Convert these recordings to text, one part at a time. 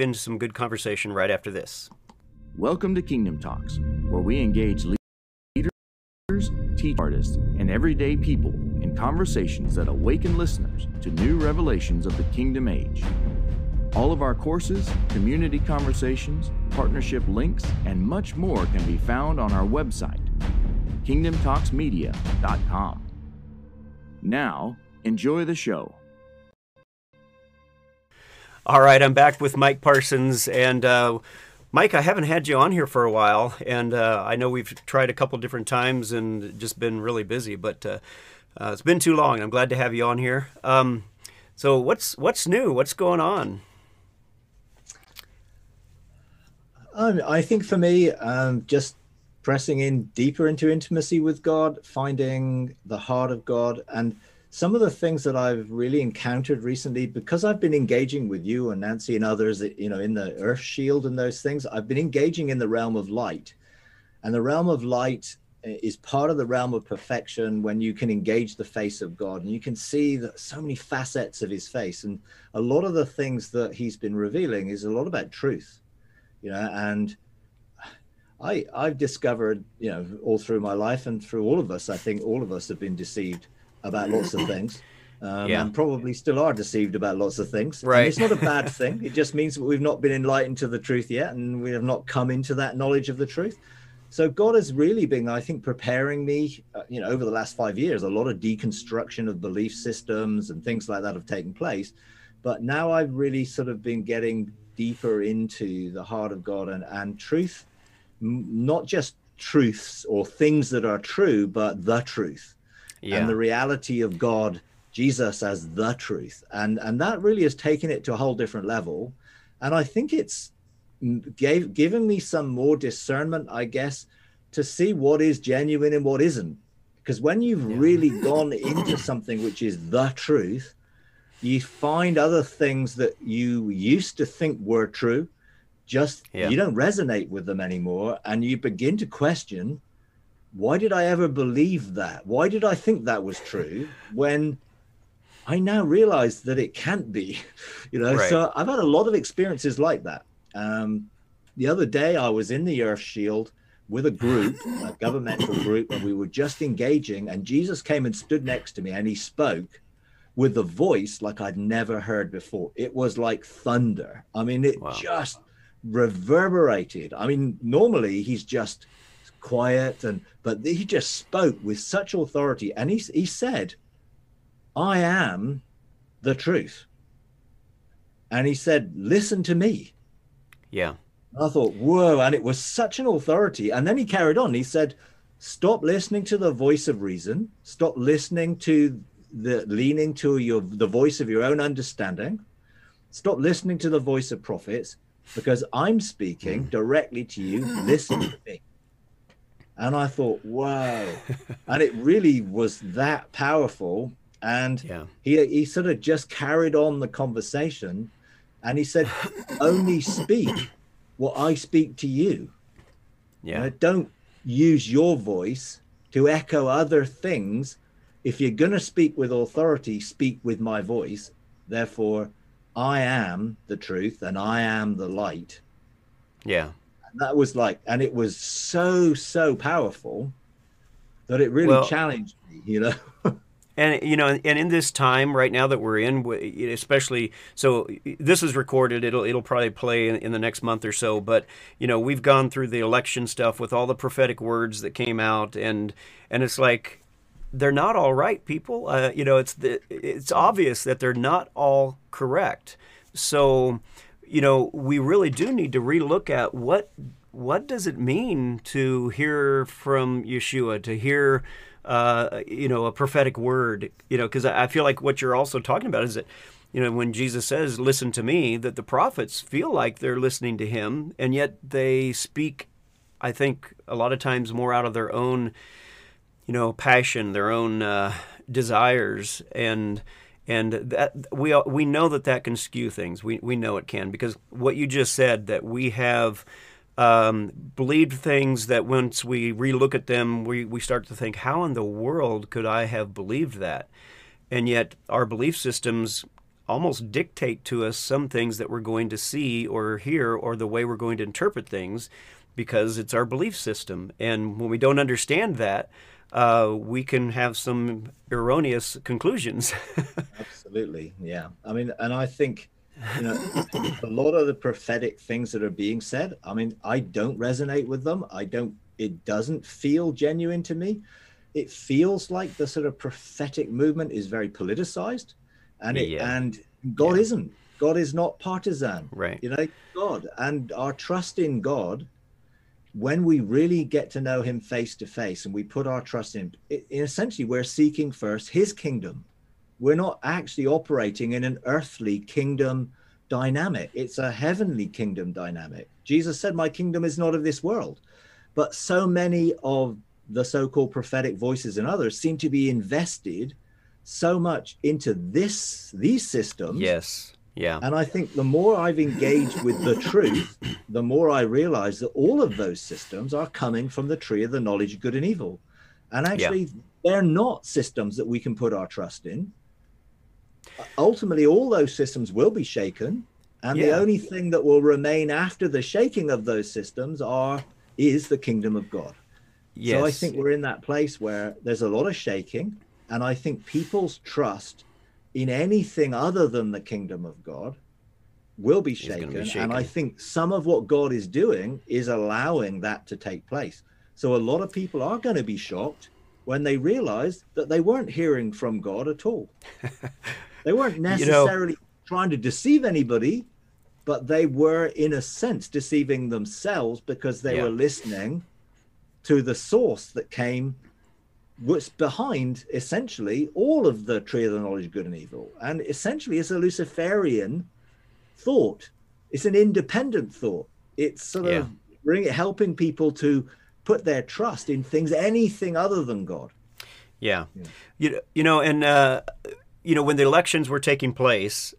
into some good conversation right after this. Welcome to Kingdom Talks, where we engage leaders, teach artists, and everyday people in conversations that awaken listeners to new revelations of the kingdom age. All of our courses, community conversations, partnership links, and much more can be found on our website, kingdomtalksmedia.com. Now, enjoy the show. All right, I'm back with Mike Parsons. And uh, Mike, I haven't had you on here for a while. And uh, I know we've tried a couple different times and just been really busy, but uh, uh it's been too long. I'm glad to have you on here. Um, so, what's, what's new? What's going on? Um, I think for me, um, just pressing in deeper into intimacy with God, finding the heart of God, and some of the things that I've really encountered recently, because I've been engaging with you and Nancy and others, you know, in the Earth Shield and those things, I've been engaging in the realm of light, and the realm of light eh, is part of the realm of perfection when you can engage the face of God and you can see that so many facets of His face, and a lot of the things that He's been revealing is a lot about truth you know and i i've discovered you know all through my life and through all of us i think all of us have been deceived about lots of things. Um, yeah. and probably still are deceived about lots of things. Right. and it's not a bad thing. It just means that we've not been enlightened to the truth yet and we have not come into that knowledge of the truth. So god has really been i think preparing me uh, you know over the last five years a lot of deconstruction of belief systems and things like that have taken place. But now i've really sort of been getting deeper into the heart of God and, and truth, not just truths or things that are true, but the truth yeah. and the reality of God, Jesus as the truth. And, and that really has taken it to a whole different level. And I think it's gave, given me some more discernment, I guess, to see what is genuine and what isn't. Because when you've yeah. really gone into something which is the truth, you find other things that you used to think were true just yeah. you don't resonate with them anymore and you begin to question why did i ever believe that why did i think that was true when i now realize that it can't be you know right. so i've had a lot of experiences like that um, the other day i was in the earth shield with a group a governmental group and we were just engaging and jesus came and stood next to me and he spoke with a voice like I'd never heard before. It was like thunder. I mean, it wow. just reverberated. I mean, normally he's just quiet and but he just spoke with such authority and he he said, "I am the truth." And he said, "Listen to me." Yeah. I thought, "Whoa!" And it was such an authority. And then he carried on. He said, "Stop listening to the voice of reason. Stop listening to the leaning to your the voice of your own understanding. Stop listening to the voice of prophets because I'm speaking hmm. directly to you. Listen to me. And I thought, wow. and it really was that powerful. And yeah. he, he sort of just carried on the conversation and he said, only speak what I speak to you. Yeah. You know, don't use your voice to echo other things if you're going to speak with authority, speak with my voice. Therefore, I am the truth and I am the light. Yeah. And that was like, and it was so, so powerful that it really well, challenged me, you know? and you know and in this time right now that we're in especially so this is recorded it'll it'll probably play in, in, the next month or so but you know we've gone through the election stuff with all the prophetic words that came out and and it's like they're not all right, people. Uh, you know, it's the, it's obvious that they're not all correct. So, you know, we really do need to relook at what what does it mean to hear from Yeshua, to hear, uh, you know, a prophetic word. You know, because I feel like what you're also talking about is that. You know, when Jesus says, listen to me, that the prophets feel like they're listening to him, and yet they speak, I think, a lot of times more out of their own you know, passion, their own uh, desires, and and that we we know that that can skew things. We we know it can because what you just said that we have um, believed things that once we relook at them, we we start to think, how in the world could I have believed that? And yet our belief systems almost dictate to us some things that we're going to see or hear or the way we're going to interpret things because it's our belief system. And when we don't understand that, uh, we can have some erroneous conclusions. Absolutely, yeah. I mean, and I think you know a lot of the prophetic things that are being said. I mean, I don't resonate with them. I don't. It doesn't feel genuine to me. It feels like the sort of prophetic movement is very politicized, and it yeah. and God yeah. isn't. God is not partisan. Right. You know, God and our trust in God when we really get to know him face to face and we put our trust in it, essentially we're seeking first his kingdom. We're not actually operating in an earthly kingdom dynamic. It's a heavenly kingdom dynamic. Jesus said my kingdom is not of this world. But so many of the so-called prophetic voices and others seem to be invested so much into this these systems yes yeah. And I think the more I've engaged with the truth, the more I realize that all of those systems are coming from the tree of the knowledge of good and evil. And actually, yeah. they're not systems that we can put our trust in. Ultimately, all those systems will be shaken. And yeah. the only thing that will remain after the shaking of those systems are is the kingdom of God. Yes. So I think we're in that place where there's a lot of shaking. And I think people's trust in anything other than the kingdom of God will be shaken. be shaken. And I think some of what God is doing is allowing that to take place. So a lot of people are going to be shocked when they realize that they weren't hearing from God at all. they weren't necessarily you know, trying to deceive anybody, but they were, in a sense, deceiving themselves because they yeah. were listening to the source that came what's behind essentially all of the tree of the knowledge of good and evil. And essentially, it's a Luciferian thought. It's an independent thought. It's sort yeah. of bring, helping people to put their trust in things, anything other than God. Yeah. yeah. You, you know, and, uh, you know, when the elections were taking place,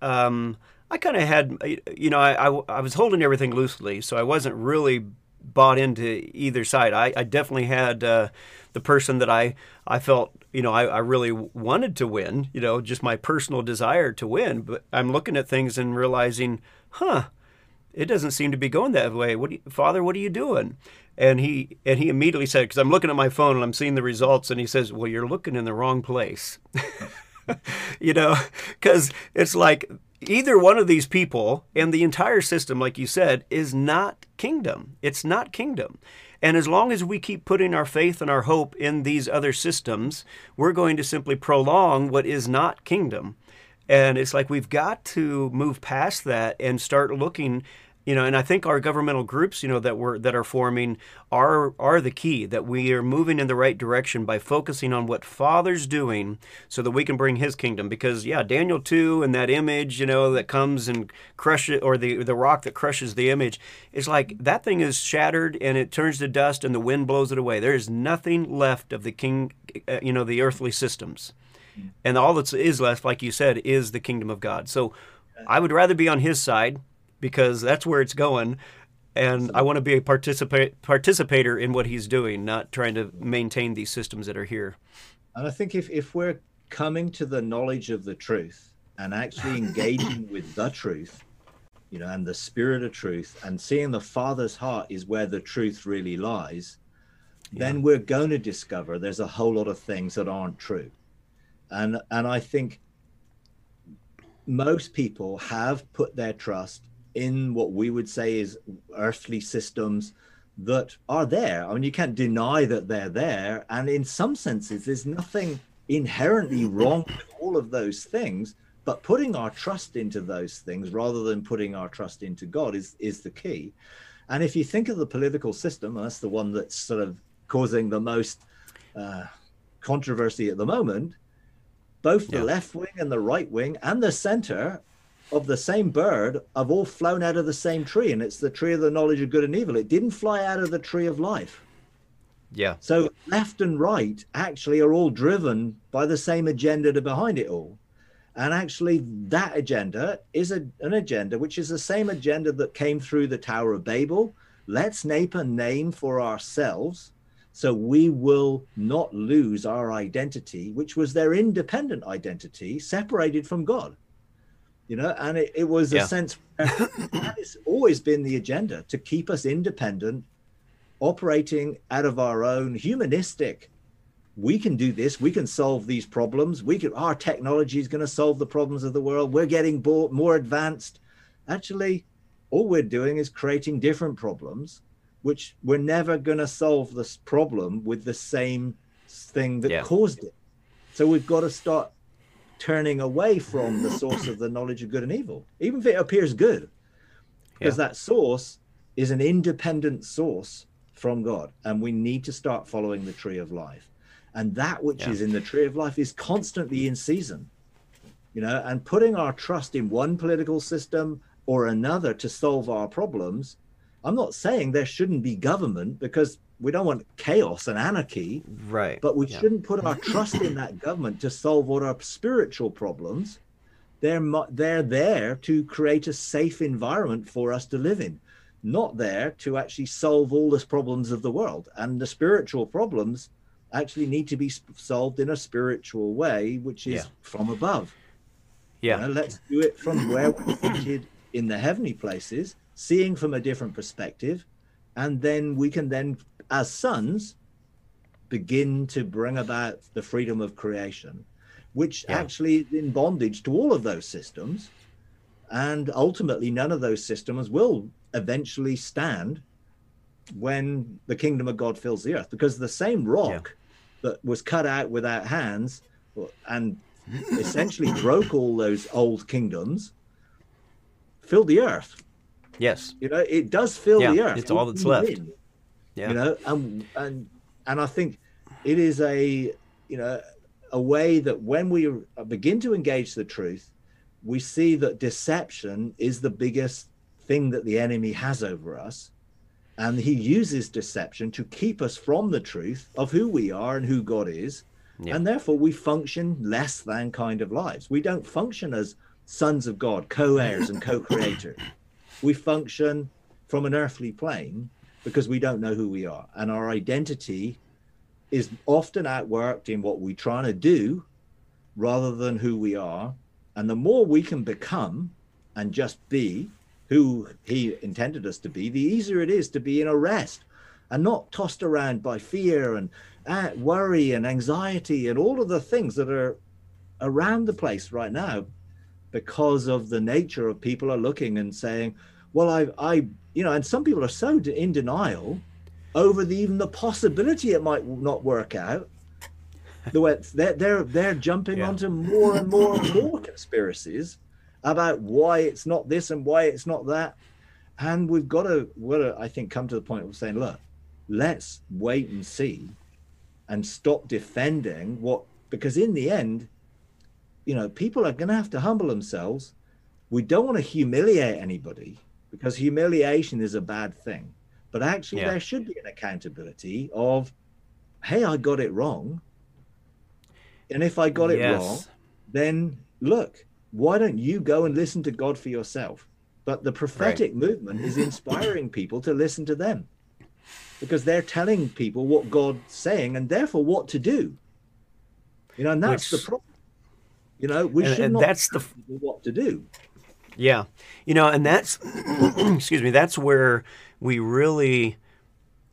um, I kind of had, you know, I, I, I was holding everything loosely, so I wasn't really bought into either side. I, I definitely had uh, the person that I, I felt, you know, I, I really wanted to win, you know, just my personal desire to win. But I'm looking at things and realizing, huh, it doesn't seem to be going that way. What, you, Father? What are you doing? And he and he immediately said, because I'm looking at my phone and I'm seeing the results, and he says, "Well, you're looking in the wrong place." you know, because it's like either one of these people and the entire system, like you said, is not kingdom. It's not kingdom. And as long as we keep putting our faith and our hope in these other systems, we're going to simply prolong what is not kingdom. And it's like we've got to move past that and start looking you know and i think our governmental groups you know that we're that are forming are are the key that we are moving in the right direction by focusing on what father's doing so that we can bring his kingdom. Because yeah daniel 2 and that image you know that comes and crushes or the the rock that crushes the image is like that thing is shattered and it turns to dust and the wind blows it away. There is nothing left of the king uh, you know the earthly systems. And all that is left like you said is the kingdom of god. So i would rather be on his side because that's where it's going. And I want to be a participate participator in what he's doing, not trying to maintain these systems that are here. And I think if, if we're coming to the knowledge of the truth and actually engaging with the truth, you know, and the spirit of truth and seeing the Father's heart is where the truth really lies, yeah. then we're going to discover there's a whole lot of things that aren't true. And and I think most people have put their trust in what we would say is earthly systems that are there. I mean, you can't deny that they're there. And in some senses, there's nothing inherently wrong with all of those things. But putting our trust into those things rather than putting our trust into God is, is the key. And if you think of the political system, that's the one that's sort of causing the most uh, controversy at the moment. Both the yeah. left wing and the right wing and the center of the same bird have all flown out of the same tree, and it's the tree of the knowledge of good and evil. It didn't fly out of the tree of life. Yeah. So left and right actually are all driven by the same agenda to behind it all. And actually, that agenda is a, an agenda which is the same agenda that came through the Tower of Babel. Let's nape a name for ourselves so we will not lose our identity, which was their independent identity, separated from God. You know, and it, it was Yeah. a sense that has always been the agenda to keep us independent, operating out of our own humanistic. We can do this. We can solve these problems. We can. Our technology is going to solve the problems of the world. We're getting bo- more advanced. Actually, all we're doing is creating different problems, which we're never going to solve this problem with the same thing that Yeah. caused it. So we've got to start turning away from the source of the knowledge of good and evil, even if it appears good, because Yeah. that source is an independent source from God, and we need to start following the tree of life. And that which Yeah. is in the tree of life is constantly in season, you know, and putting our trust in one political system or another to solve our problems. I'm not saying there shouldn't be government because we don't want chaos and anarchy, Right. but we Yeah. shouldn't put our trust in that government to solve all our spiritual problems. They're they're there to create a safe environment for us to live in, not there to actually solve all the problems of the world. And the spiritual problems actually need to be solved in a spiritual way, which is Yeah. from above. Yeah. You know, let's do it from where we're seated in the heavenly places, seeing from a different perspective, and then we can then, as sons, begin to bring about the freedom of creation, which Yeah. actually is in bondage to all of those systems, and ultimately none of those systems will eventually stand when the kingdom of God fills the earth, because the same rock that was cut out without hands and essentially broke all those old kingdoms filled the earth Yes. you know it does fill Yeah, the earth it's all that's left. Yeah. you know and and and i think it is a you know a way that when we begin to engage the truth we see that deception is the biggest thing that the enemy has over us and he uses deception to keep us from the truth of who we are and who god is Yeah. and therefore we function less than kind of lives we don't function as sons of god co-heirs and co-creators we function from an earthly plane because we don't know who we are. And our identity is often outworked in what we're trying to do rather than who we are. And the more we can become and just be who he intended us to be the easier it is to be in a rest and not tossed around by fear and uh, worry and anxiety and all of the things that are around the place right now because of the nature of people are looking and saying, well, I, I, you know, and some people are so in denial over the even the possibility it might not work out. The way they're they're they're jumping Yeah. onto more and more and more conspiracies about why it's not this and why it's not that, and we've got to, got to I think, come to the point of saying, look, let's wait and see, and stop defending what because in the end, you know, people are going to have to humble themselves. We don't want to humiliate anybody because humiliation is a bad thing. But actually, Yeah. there should be an accountability of, hey, I got it wrong. And if I got it Yes. wrong, then look, why don't you go and listen to God for yourself? But the prophetic movement is inspiring people to listen to them because they're telling people what God's saying and therefore what to do. You know, and that's Which- the problem. You know, we And- should and not that's the- what to do. Yeah, you know, and that's excuse me. That's where we really,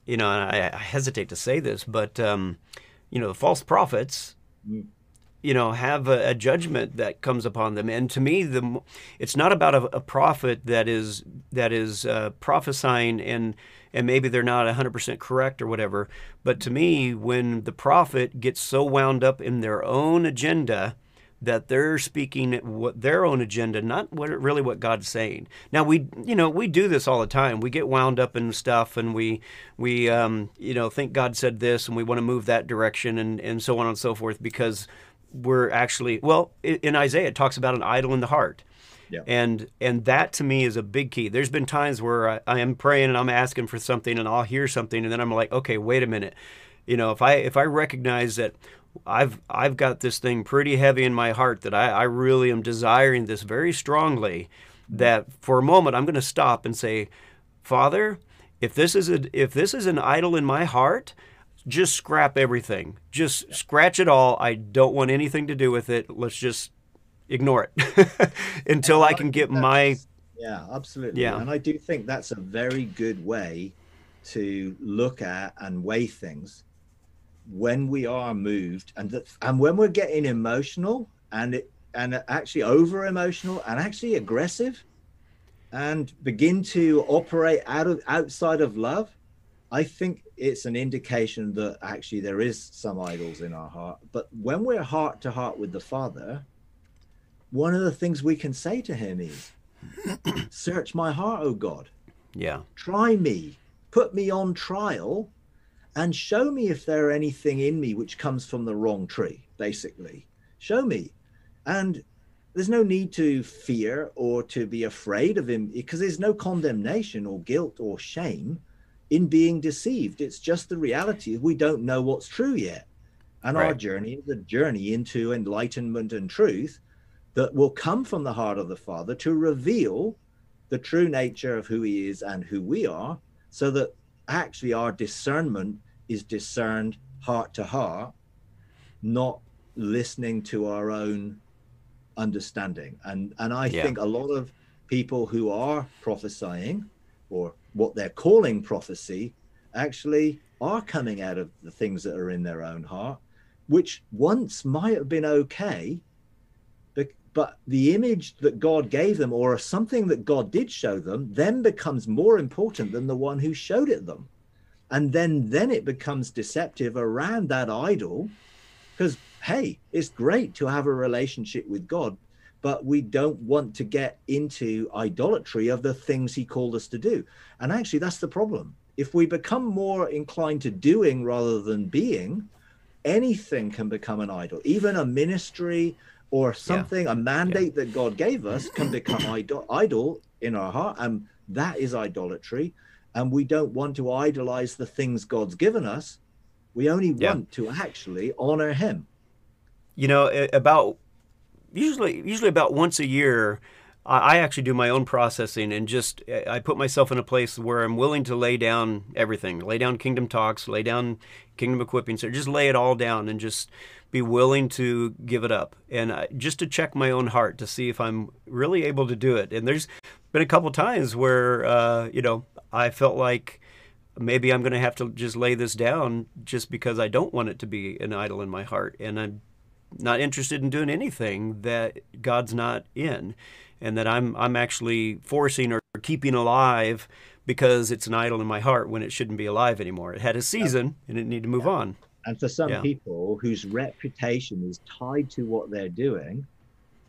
you know, and I, I hesitate to say this, but um, you know, the false prophets, you know, have a, a judgment that comes upon them. And to me, the it's not about a, a prophet that is that is uh, prophesying and and maybe they're not 100% correct or whatever. But to me, when the prophet gets so wound up in their own agenda that they're speaking what their own agenda, not what really what God's saying. Now we, you know, we do this all the time. We get wound up in stuff, and we, we, um, you know, think God said this, and we want to move that direction, and and so on and so forth, because we're actually well in Isaiah it talks about an idol in the heart. Yeah. And and that to me is a big key. There's been times where I, I am praying and I'm asking for something and I'll hear something and then I'm like, okay, wait a minute. You know, if I if I recognize that I've I've got this thing pretty heavy in my heart that I, I really am desiring this very strongly, that for a moment I'm going to stop and say, Father, if this is a if this is an idol in my heart, just scrap everything. Just scratch it all. I don't want anything to do with it. Let's just ignore it until I can get my. Yeah, absolutely. Yeah. And I do think that's a very good way to look at and weigh things when we are moved and that, and when we're getting emotional and it and actually over emotional and actually aggressive and begin to operate out of outside of love i think it's an indication that actually there is some idols in our heart. But when we're heart to heart with the father one of the things we can say to him is search my heart oh god. Yeah. Try me. Put me on trial and show me if there are anything in me which comes from the wrong tree basically. Show me. And there's no need to fear or to be afraid of him because there's no condemnation or guilt or shame in being deceived. It's just the reality we don't know what's true yet. And right. our journey is a journey into enlightenment and truth that will come from the heart of the father to reveal the true nature of who he is and who we are so that actually our discernment is discerned heart to heart, not listening to our own understanding. And and I yeah. think a lot of people who are prophesying or what they're calling prophecy actually are coming out of the things that are in their own heart, which once might have been okay, but the image that God gave them or something that God did show them then becomes more important than the one who showed it them. And then then it becomes deceptive around that idol because hey, it's great to have a relationship with God, but we don't want to get into idolatry of the things he called us to do. And actually that's the problem. If we become more inclined to doing rather than being, anything can become an idol. Even a ministry, or something, yeah. a mandate yeah. that God gave us can become idol, idol in our heart. And that is idolatry. And we don't want to idolize the things God's given us. We only yeah. want to actually honor Him. You know, about usually, usually about once a year, I actually do my own processing and just I put myself in a place where I'm willing to lay down everything, lay down Kingdom Talks, lay down Kingdom Equipping, so just lay it all down and just be willing to give it up and just to check my own heart to see if I'm really able to do it. And there's been a couple times where uh, you know I felt like maybe I'm going to have to just lay this down just because I don't want it to be an idol in my heart, and I'm not interested in doing anything that God's not in, and that I'm I'm actually forcing or keeping alive because it's an idol in my heart when it shouldn't be alive anymore. It had a season and it needed to move on. And for some yeah. people whose reputation is tied to what they're doing,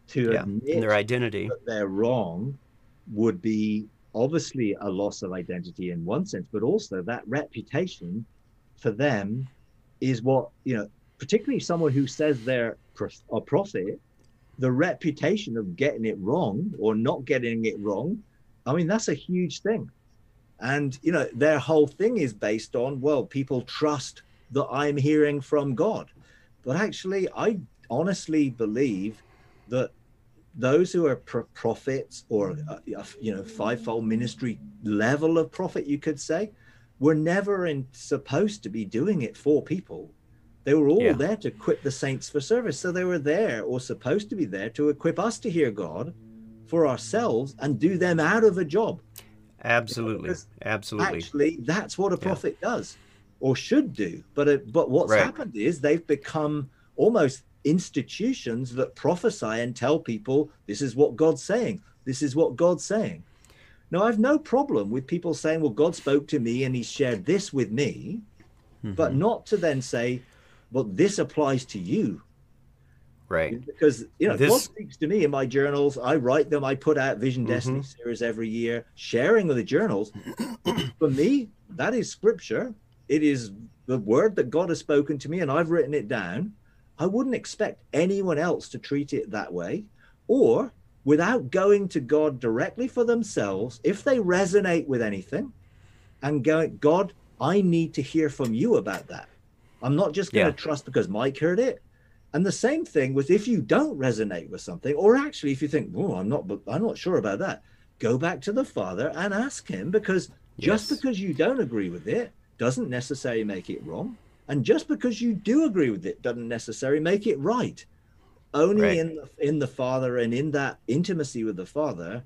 to yeah. admit and their identity that they're wrong would be obviously a loss of identity in one sense, but also that reputation for them is what, you know, particularly someone who says they're a prophet, the reputation of getting it wrong or not getting it wrong, I mean, that's a huge thing. And, you know, their whole thing is based on, well, people trust that I'm hearing from God. But actually, I honestly believe that those who are pro- prophets or uh, you know fivefold ministry level of prophet, you could say, were never in, supposed to be doing it for people. They were all yeah. there to equip the saints for service. So they were there or supposed to be there to equip us to hear God for ourselves and do them out of a job. Absolutely. Because Absolutely. Actually, that's what a prophet yeah. does or should do. But it, but what's right. happened is they've become almost institutions that prophesy and tell people this is what God's saying. This is what God's saying. Now, I've no problem with people saying, well, God spoke to me and he shared this with me, mm-hmm. but not to then say, well, this applies to you. Right. Because, you know, this... God speaks to me in my journals. I write them. I put out Vision mm-hmm. Destiny series every year, sharing with the journals. For me, that is scripture it is the word that God has spoken to me and I've written it down. I wouldn't expect anyone else to treat it that way or without going to God directly for themselves, if they resonate with anything and going, God, I need to hear from you about that. I'm not just going to yeah. trust because Mike heard it. And the same thing with if you don't resonate with something, or actually if you think, oh, I'm not, I'm not sure about that, go back to the Father and ask Him because just yes. because you don't agree with it doesn't necessarily make it wrong. And just because you do agree with it doesn't necessarily make it right. only Right. in the, in the Father and in that intimacy with the Father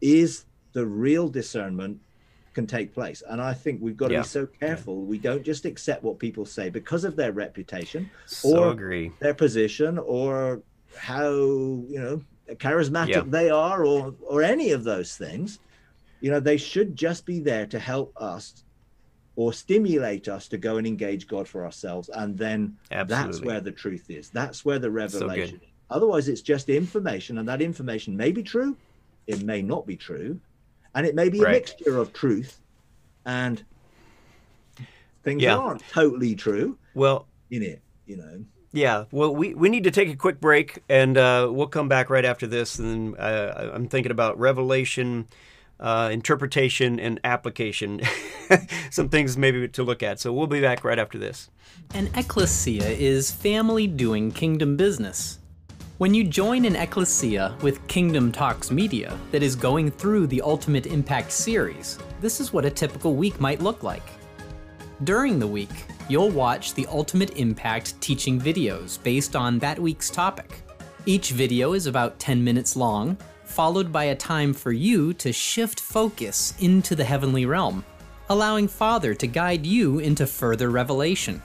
is the real discernment can take place. And I think we've got to Yeah. be so careful we don't just accept what people say because of their reputation, So Or- agree. their position, or how you know charismatic Yeah. they are, or or any of those things. You know, they should just be there to help us or stimulate us to go and engage God for ourselves. And then that's where the truth is. That's where the revelation is. Otherwise, it's just information, and that information may be true, it may not be true, and it may be a mixture of truth and things Yeah. that aren't totally true Well, in it, you know. Yeah, well, we, we need to take a quick break, and uh, we'll come back right after this. And then uh, I'm thinking about revelation, uh, interpretation, and application. Some things maybe to look at. So we'll be back right after this. An ecclesia is family doing kingdom business. When you join an ecclesia with Kingdom Talks Media that is going through the Ultimate Impact series, this is what a typical week might look like. During the week, you'll watch the Ultimate Impact teaching videos based on that week's topic. Each video is about 10 minutes long, followed by a time for you to shift focus into the heavenly realm, allowing Father to guide you into further revelation.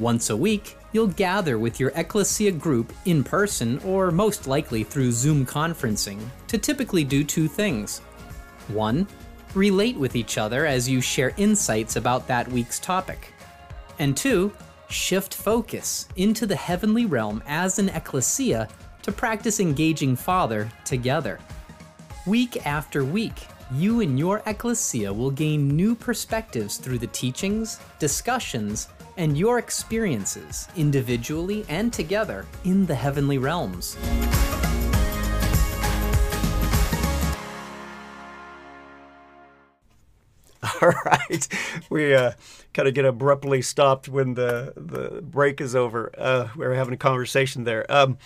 Once a week, you'll gather with your ecclesia group in person or most likely through Zoom conferencing to typically do two things. One, relate with each other as you share insights about that week's topic. And two, shift focus into the heavenly realm as an ecclesia to practice engaging Father together. Week after week, you and your ecclesia will gain new perspectives through the teachings, discussions, and your experiences, individually and together, in the heavenly realms. All right, we uh, kind of get abruptly stopped when the the break is over. Uh, we were having a conversation there. Um,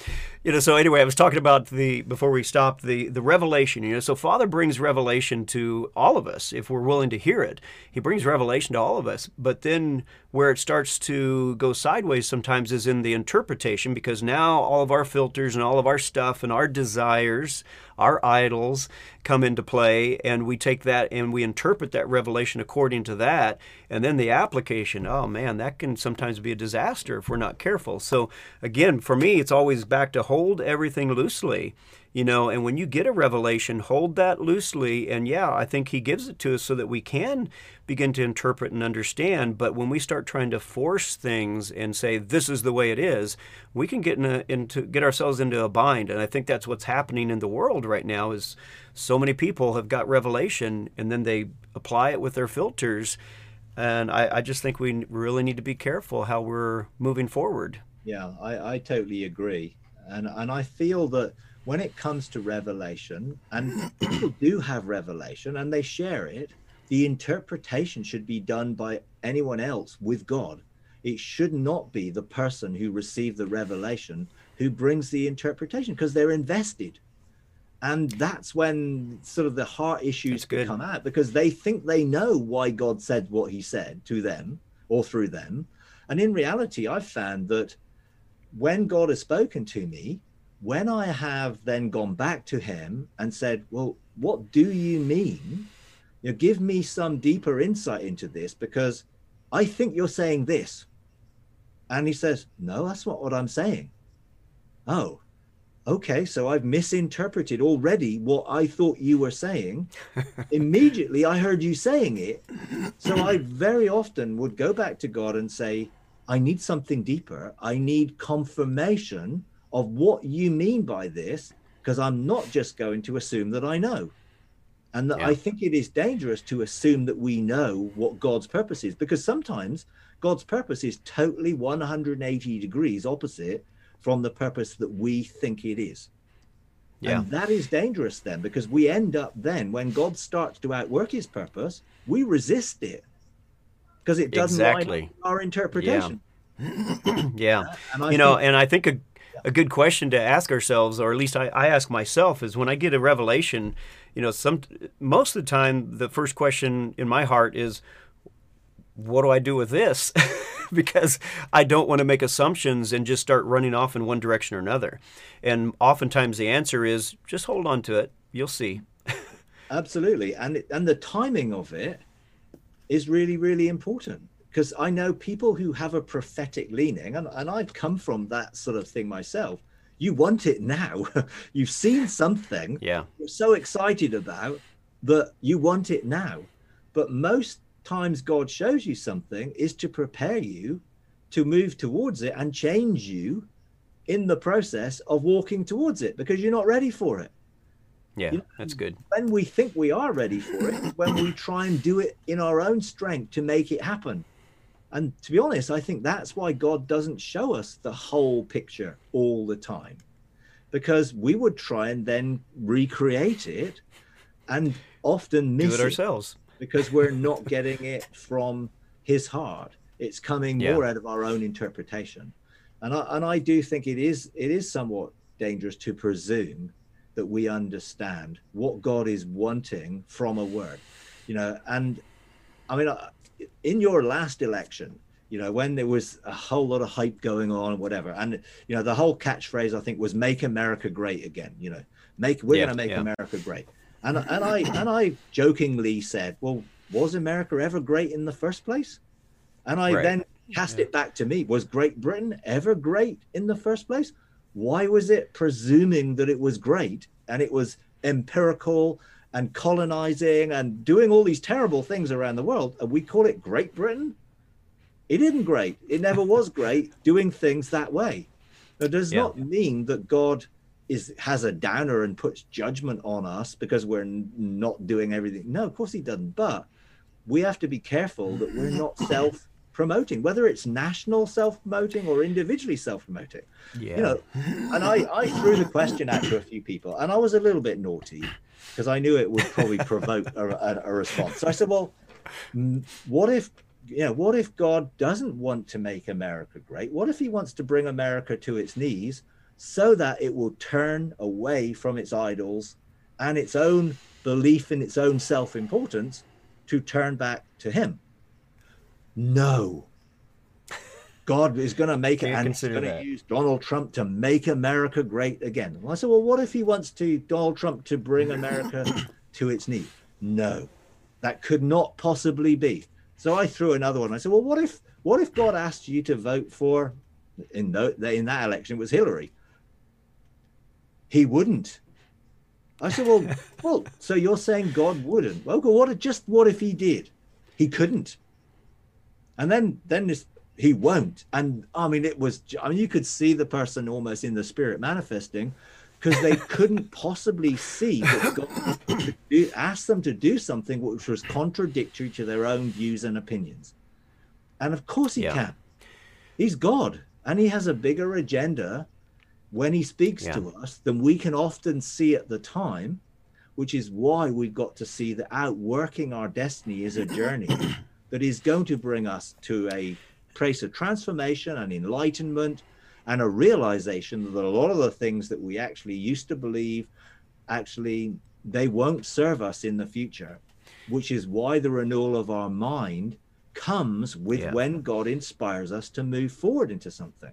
you know, so anyway, I was talking about the before we stopped the the revelation. You know, so Father brings revelation to all of us if we're willing to hear it. He brings revelation to all of us. But then where it starts to go sideways sometimes is in the interpretation because now all of our filters and all of our stuff and our desires, our idols come into play, and we take that and we interpret that revelation according to that. And then the application, oh man, that can sometimes be a disaster if we're not careful. So again, for me, it's always back to hold everything loosely. You know, and when you get a revelation, hold that loosely. And yeah, I think he gives it to us so that we can begin to interpret and understand. But when we start trying to force things and say this is the way it is, we can get in a, into get ourselves into a bind. And I think that's what's happening in the world right now. Is so many people have got revelation and then they apply it with their filters. And I, I just think we really need to be careful how we're moving forward. Yeah, I, I totally agree. And and I feel that when it comes to revelation, and people do have revelation and they share it, the interpretation should be done by anyone else with God. It should not be the person who received the revelation who brings the interpretation because they're invested. And that's when sort of the heart issues come out because they think they know why God said what he said to them or through them. And in reality, I've found that when God has spoken to me, when I have then gone back to him and said, Well, what do you mean? You know, give me some deeper insight into this because I think you're saying this. And he says, No, that's not what I'm saying. Oh, okay. So I've misinterpreted already what I thought you were saying. Immediately I heard you saying it. So I very often would go back to God and say, I need something deeper. I need confirmation of what you mean by this, because I'm not just going to assume that I know. And that Yeah. I think it is dangerous to assume that we know what God's purpose is, because sometimes God's purpose is totally 180 degrees opposite from the purpose that we think it is. Yeah. And that is dangerous then, because we end up then, when God starts to outwork his purpose, we resist it because it doesn't Exactly. our interpretation. Yeah. I you know, and I think a, a good question to ask ourselves, or at least I, I ask myself, is when I get a revelation, you know, some most of the time the first question in my heart is, what do I do with this? because I don't want to make assumptions and just start running off in one direction or another. And oftentimes the answer is just hold on to it. You'll see. Absolutely. And and the timing of it is really really important because I know people who have a prophetic leaning and, and I've come from that sort of thing myself. You want it now. You've seen something yeah. you're so excited about that you want it now. But most times God shows you something is to prepare you to move towards it and change you in the process of walking towards it because you're not ready for it. Yeah, You know, that's good. When we think we are ready for it, when we try and do it in our own strength to make it happen. And to be honest, I think that's why God doesn't show us the whole picture all the time. Because we would try and then recreate it and often miss Do it ourselves. Because we're not getting it from his heart. It's coming Yeah. more out of our own interpretation. And I, and I do think it is it is somewhat dangerous to presume that we understand what God is wanting from a word. You know, and I mean uh, in your last election, you know, when there was a whole lot of hype going on, whatever, and you know, the whole catchphrase I think was "Make America Great Again." You know, make we're Yeah, going to make yeah. America great. And and I and I jokingly said, "Well, was America ever great in the first place?" And I Right. then cast it back to me: Was Great Britain ever great in the first place? Why was it presuming that it was great and it was empirical and colonizing and doing all these terrible things around the world? And we call it Great Britain? It isn't great. It never was great doing things that way. It does Yeah. not mean that God is has a downer and puts judgment on us because we're not doing everything. No, of course he doesn't. But we have to be careful that we're not self promoting, whether it's national self promoting or individually self promoting. Yeah. You know, and I, I threw the question out to a few people, and I was a little bit naughty because I knew it would probably provoke a, a, a response. So I said, well, what if you know what if god doesn't want to make america great what if he wants to bring america to its knees so that it will turn away from its idols and its own belief in its own self-importance to turn back to him no god is going to make it and he's going to use donald trump to make america great again i said well what if he wants to donald trump to bring america to its knees no that could not possibly be. So I threw another one. I said, well, what if what if God asked you to vote for in the, in that election it was Hillary? He wouldn't. I said, well, well, so you're saying God wouldn't? Well, what if, just what if he did? He couldn't. And then then this he won't. And I mean, it was. I mean, you could see the person almost in the spirit manifesting, because they couldn't possibly see that God do, asked them to do something which was contradictory to their own views and opinions. And of course, he Yeah. can. He's God, and he has a bigger agenda when he speaks Yeah. to us than we can often see at the time, which is why we've got to see that outworking our destiny is a journey that is going to bring us to a place of transformation and enlightenment and a realization that a lot of the things that we actually used to believe actually they won't serve us in the future which is why the renewal of our mind comes with Yeah. when god inspires us to move forward into something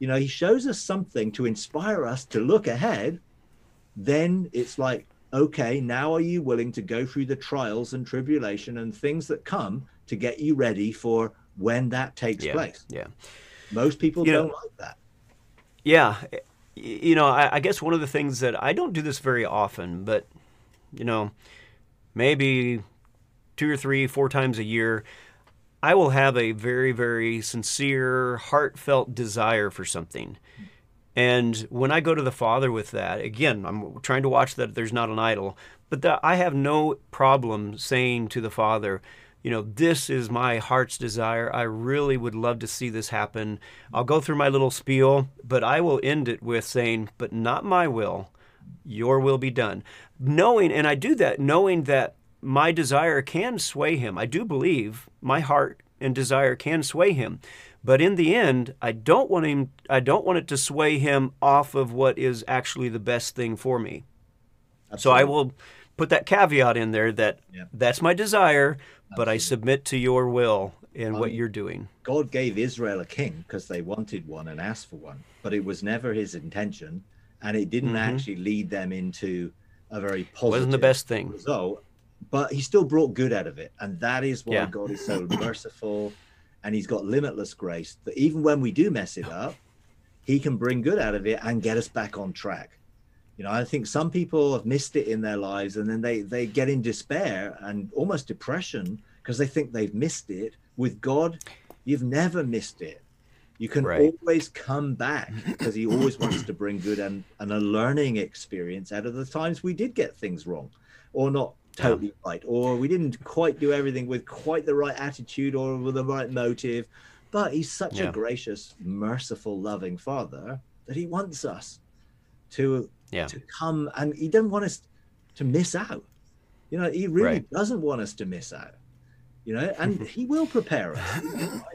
you know he shows us something to inspire us to look ahead then it's like okay now are you willing to go through the trials and tribulation and things that come to get you ready for when that takes yeah. place Yeah. most people You don't like that Yeah, you know, I, I guess one of the things that I don't do this very often, but you know, maybe two or three, four times a year, I will have a very, very sincere, heartfelt desire for something. And when I go to the Father with that, again, I'm trying to watch that there's not an idol, but I have no problem saying to the Father, you know, this is my heart's desire. I really would love to see this happen. I'll go through my little spiel, but I will end it with saying, but not my will, your will be done. Knowing, and I do that knowing that my desire can sway him. I do believe my heart and desire can sway him. But in the end, I don't want him I don't want it to sway him off of what is actually the best thing for me. So I will put that caveat in there that Yeah. that's my desire, but I submit to your will and what mean, you're doing. God gave Israel a king because they wanted one and asked for one, but it was never his intention, and it didn't Mhm. actually lead them into a very positive Wasn't the best thing. result. But he still brought good out of it, and that is why Yeah. God is so merciful, and He's got limitless grace. That even when we do mess it up, He can bring good out of it and get us back on track. You know, I think some people have missed it in their lives, and then they they get in despair and almost depression because they think they've missed it. With God, you've never missed it. You can Right. always come back because he always wants to bring good and, and a learning experience out of the times we did get things wrong or not totally right or we didn't quite do everything with quite the right attitude or with the right motive but he's such Yeah. a gracious merciful loving father that he wants us to Yeah. to come and he doesn't want us to miss out you know he really Right. doesn't want us to miss out you know and he will prepare us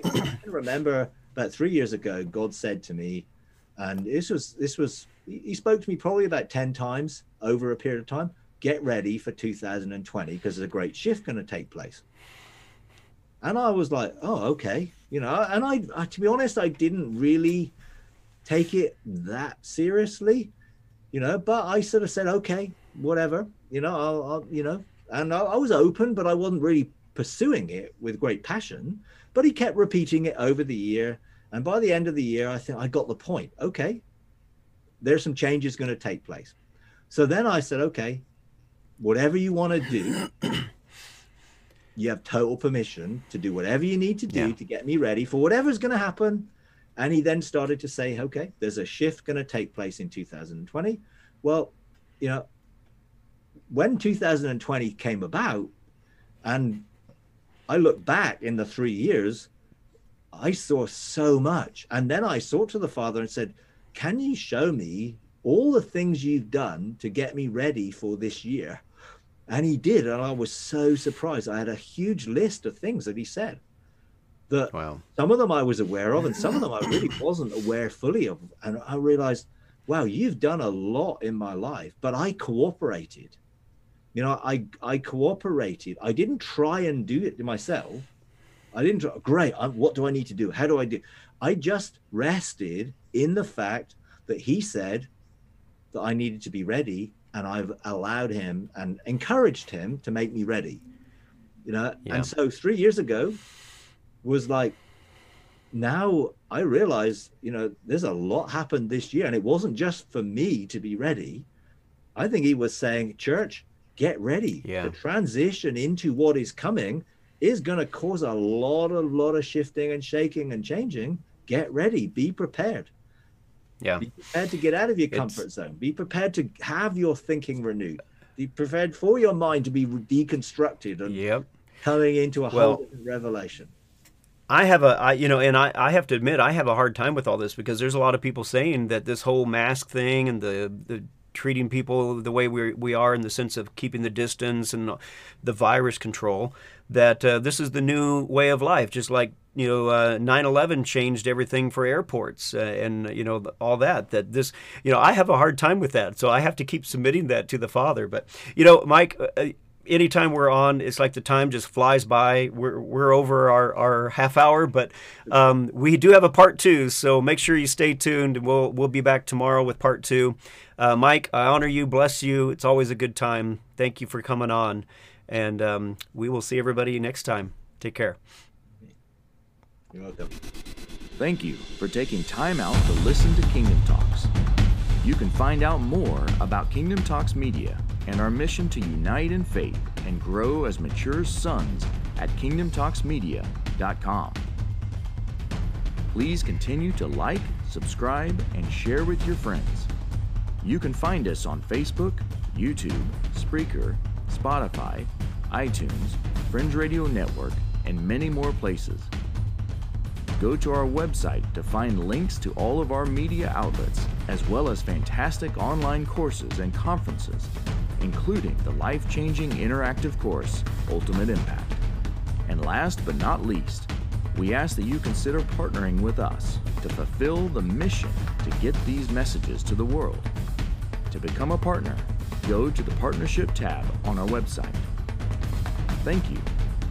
I remember about three years ago god said to me and this was this was he spoke to me probably about 10 times over a period of time get ready for 2020 because there's a great shift going to take place. And i was like oh okay you know and I, I to be honest i didn't really take it that seriously you know but i sort of said okay whatever you know i'll, I'll you know and I, I was open but i wasn't really pursuing it with great passion but he kept repeating it over the year and by the end of the year i think i got the point. Okay there's some changes going to take place. So then i said okay whatever you want to do you have total permission to do whatever you need to do Yeah. to get me ready for whatever's going to happen. And he then started to say okay there's a shift going to take place in 2020 well you know when 2020 came about and i look back in the three years i saw so much. And then i sought to the father and said can you show me all the things you've done to get me ready for this year and he did and i was so surprised i had a huge list of things that he said that Wow. some of them I was aware of, and some of them I really wasn't aware fully of. And I realized, wow, you've done a lot in my life, but I cooperated. You know, I I cooperated. I didn't try and do it myself. I didn't. Try, Great. i what do I need to do? How do I do? I just rested in the fact that he said that I needed to be ready, and I've allowed him and encouraged him to make me ready. You know, Yeah. and so three years ago was like now I realize, you know, there's a lot happened this year, and it wasn't just for me to be ready. I think he was saying, Church, get ready. Yeah. The transition into what is coming is going to cause a lot, a lot of shifting and shaking and changing. Get ready. Be prepared. Yeah. Be prepared to get out of your It's- comfort zone. Be prepared to have your thinking renewed. Be prepared for your mind to be deconstructed and Yep. coming into a Well- whole different revelation. I have a, I, you know, and I, I have to admit, I have a hard time with all this because there's a lot of people saying that this whole mask thing and the, the treating people the way we we are in the sense of keeping the distance and the virus control, that uh, this is the new way of life, just like you know, uh, 9/11 changed everything for airports uh, and you know all that. That this, you know, I have a hard time with that, so I have to keep submitting that to the Father. But you know, Mike. Uh, anytime we're on, it's like the time just flies by. We're we're over our, our half hour, but um, we do have a part two, so make sure you stay tuned. We'll we'll be back tomorrow with part two. Uh, Mike, I honor you, bless you. It's always a good time. Thank you for coming on, and um, we will see everybody next time. Take care. You're welcome. Thank you for taking time out to listen to Kingdom Talks. You can find out more about Kingdom Talks Media and our mission to unite in faith and grow as mature sons at kingdomtalksmedia.com. Please continue to like, subscribe, and share with your friends. You can find us on Facebook, YouTube, Spreaker, Spotify, iTunes, Fringe Radio Network, and many more places. Go to our website to find links to all of our media outlets, as well as fantastic online courses and conferences, including the life changing interactive course, Ultimate Impact. And last but not least, we ask that you consider partnering with us to fulfill the mission to get these messages to the world. To become a partner, go to the Partnership tab on our website. Thank you,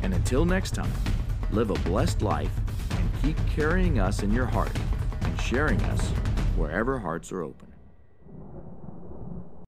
and until next time, live a blessed life, and keep carrying us in your heart and sharing us wherever hearts are open.